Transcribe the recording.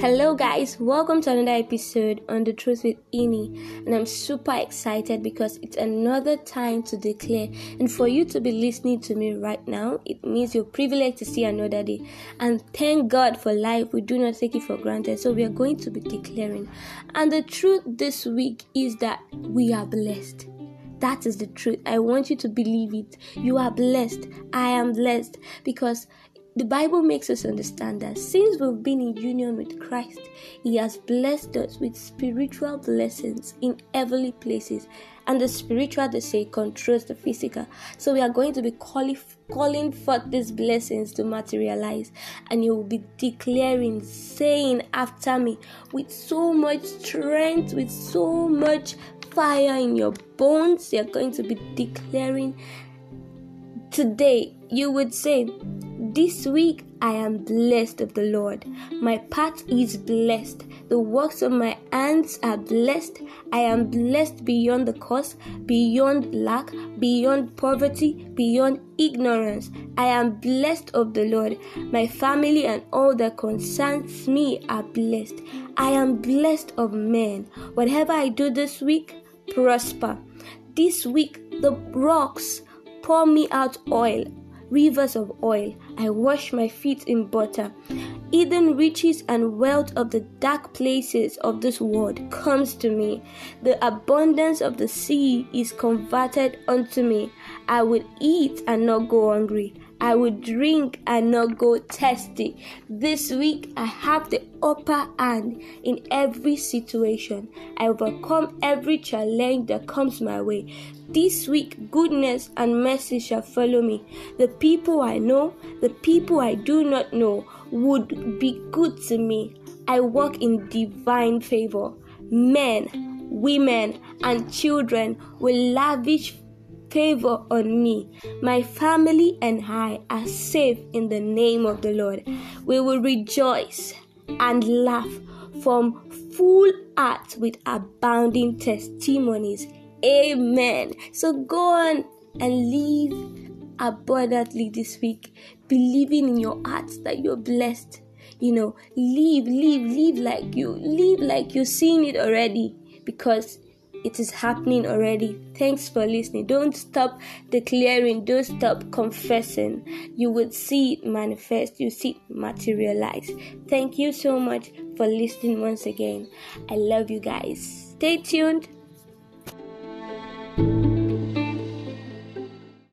Hello, guys, welcome to another episode on The Truth with Innie. And I'm super excited because it's another time to declare. And for you to be listening to me right now, it means you're privileged to see another day. And thank God for life, we do not take it for granted. So we are going to be declaring. And the truth this week is that we are blessed. That is the truth. I want you to believe it. You are blessed. I am blessed because the Bible makes us understand that since we've been in union with Christ, He has blessed us with spiritual blessings in heavenly places. And the spiritual, they say, controls the physical. So we are going to be calling, calling forth these blessings to materialize. And you will be declaring, saying after me with so much strength, with so much fire in your bones. You're going to be declaring today. You would say, this week I am blessed of the Lord. My path is blessed. The works of my hands are blessed. I am blessed beyond the curse, beyond lack, beyond poverty, beyond ignorance. I am blessed of the Lord. My family and all that concerns me are blessed. I am blessed of men. Whatever I do this week, prosper. This week, the rocks pour me out oil rivers of oil. I wash my feet in butter. Hidden riches and wealth of the dark places of this world comes to me. The abundance of the sea is converted unto me. I will eat and not go hungry. I will drink and not go thirsty. This week I have the upper hand in every situation. I overcome every challenge that comes my way. This week, goodness and mercy shall follow me. The people I know, the people I do not know, would be good to me. I walk in divine favor. Men, women, and children will lavish favor on me. My family and I are safe in the name of the Lord. We will rejoice and laugh from full hearts with abounding testimonies. Amen. So go on and live abundantly this week, believing in your heart that you're blessed. You know, live, live, live like you, live like you're seeing it already because it is happening already. Thanks for listening. Don't stop declaring, don't stop confessing. You would see it manifest, you see it materialize. Thank you so much for listening once again. I love you guys. Stay tuned.